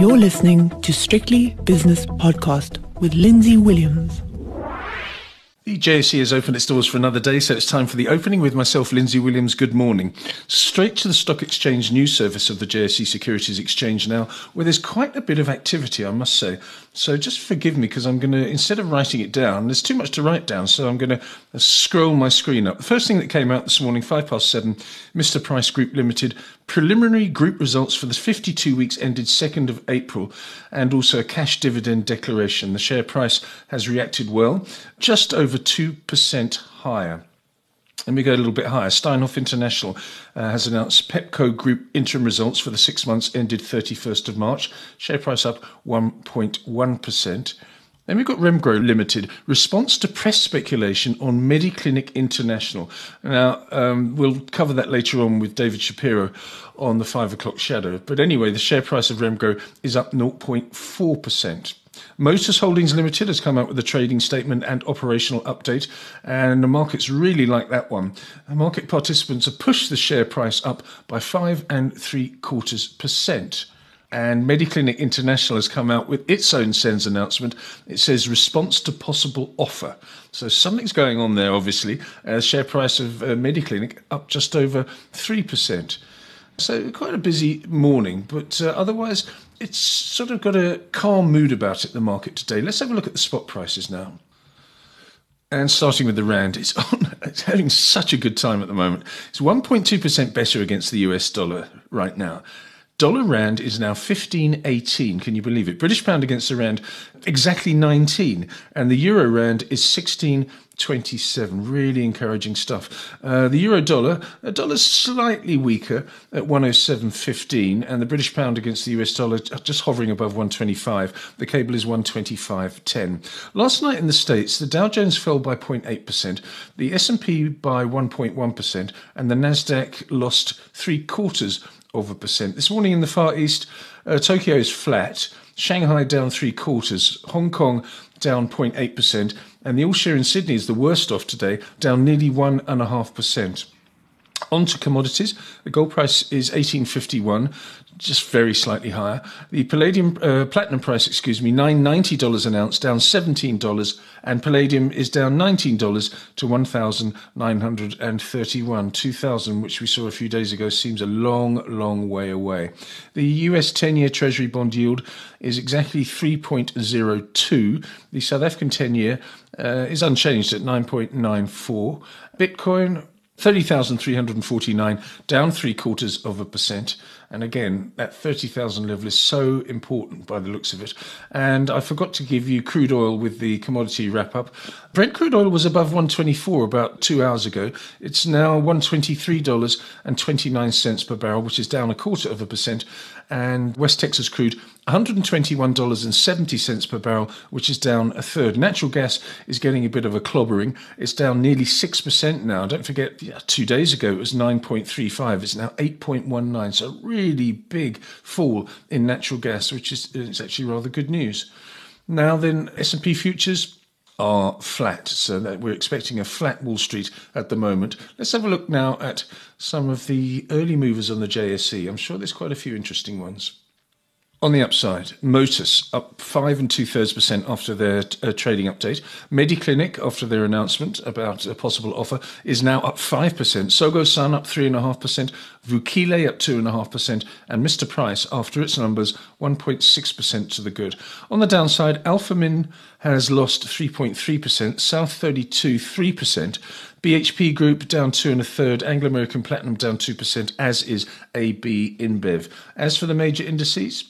You're listening to Strictly Business Podcast with Lindsay Williams. The JSE has opened its doors for another day, so it's time for the opening with myself, Lindsay Williams. Good morning. Straight to the Stock Exchange news service of the JSE Securities Exchange now, where there's quite a bit of activity, I must say. So just forgive me because I'm going to, instead of writing it down, there's too much to write down, so I'm going to scroll my screen up. The first thing that came out this morning, five past seven, Mr. Price Group Limited, preliminary group results for the 52 weeks ended 2nd of April, and also a cash dividend declaration. The share price has reacted well, just over 2% higher. Let me go a little bit higher. Steinhoff International uh, has announced Pepco Group interim results for the six months ended 31st of March. Share price up 1.1%. Then we've got Remgro Limited, response to press speculation on Mediclinic International. Now, um, we'll cover that later on with David Shapiro on the five o'clock shadow. But anyway, the share price of Remgro is up 0.4%. Motus Holdings Limited has come out with a trading statement and operational update, and the markets really like that one. market participants have pushed the share price up by five and three quarters percent. And Mediclinic International has come out with its own SENS announcement. It says response to possible offer. So something's going on there, obviously. Uh, share price of uh, Mediclinic up just over 3%. So quite a busy morning, but uh, otherwise it's sort of got a calm mood about it, the market today. Let's have a look at the spot prices now. And starting with the Rand, it's, on, it's having such a good time at the moment. It's 1.2% better against the US dollar right now. Dollar Rand is now 15.18. Can you believe it? British pound against the Rand, exactly 19. And the Euro Rand is 16.27. Really encouraging stuff. Uh, the euro dollar, a dollar slightly weaker at 107.15, and the British pound against the US dollar just hovering above 125. The cable is 125.10. Last night in the States, the Dow Jones fell by 0.8%, the S&P by 1.1%, and the Nasdaq lost three quarters of a percent. This morning in the Far East, uh, Tokyo is flat. Shanghai down three quarters, Hong Kong down 0.8%, and the all share in Sydney is the worst off today, down nearly 1.5%. On to commodities. The gold price is 1851, just very slightly higher. The palladium uh, platinum price, excuse me, nine ninety dollars an ounce, down seventeen dollars, and palladium is down nineteen dollars to one thousand nine hundred and thirty-one. Two thousand, which we saw a few days ago, seems a long, long way away. The U.S. ten-year Treasury bond yield is exactly three point zero two. The South African ten-year uh, is unchanged at nine point nine four. Bitcoin 30,349, down three quarters of a percent. And again, that 30,000 level is so important by the looks of it. And I forgot to give you crude oil with the commodity wrap up. Brent crude oil was above 124 about two hours ago. It's now $123.29 per barrel, which is down a quarter of a percent. And West Texas crude, $121.70 per barrel, which is down a third. Natural gas is getting a bit of a clobbering. It's down nearly 6% now. Don't forget, two days ago it was 9.35. It's now 8.19. So really big fall in natural gas, which is it's actually rather good news. Now then, S&P futures are flat. So that we're expecting a flat Wall Street at the moment. Let's have a look now at some of the early movers on the JSE. I'm sure there's quite a few interesting ones. On the upside, Motus up five and two thirds percent after their uh, trading update. Mediclinic, after their announcement about a possible offer, is now up five percent. Tsogo Sun up three and a half percent. Vukile up two and a half percent, and Mr. Price, after its numbers, 1.6 percent to the good. On the downside, Alphamin has lost 3.3 percent. South 32 three percent. BHP Group down two and a third, Anglo American Platinum down 2%, as is AB InBev. As for the major indices,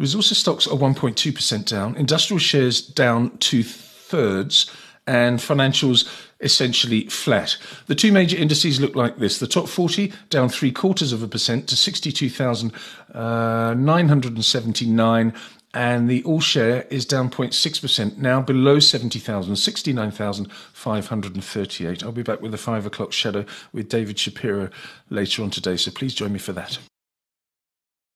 Resources stocks are 1.2% down, industrial shares down two thirds, and financials essentially flat. The two major indices look like this. The top 40 down three quarters of a percent to 62,979. Uh, and the all share is down 0.6%, now below 70,000, 69,538. I'll be back with the five o'clock shadow with David Shapiro later on today, so please join me for that.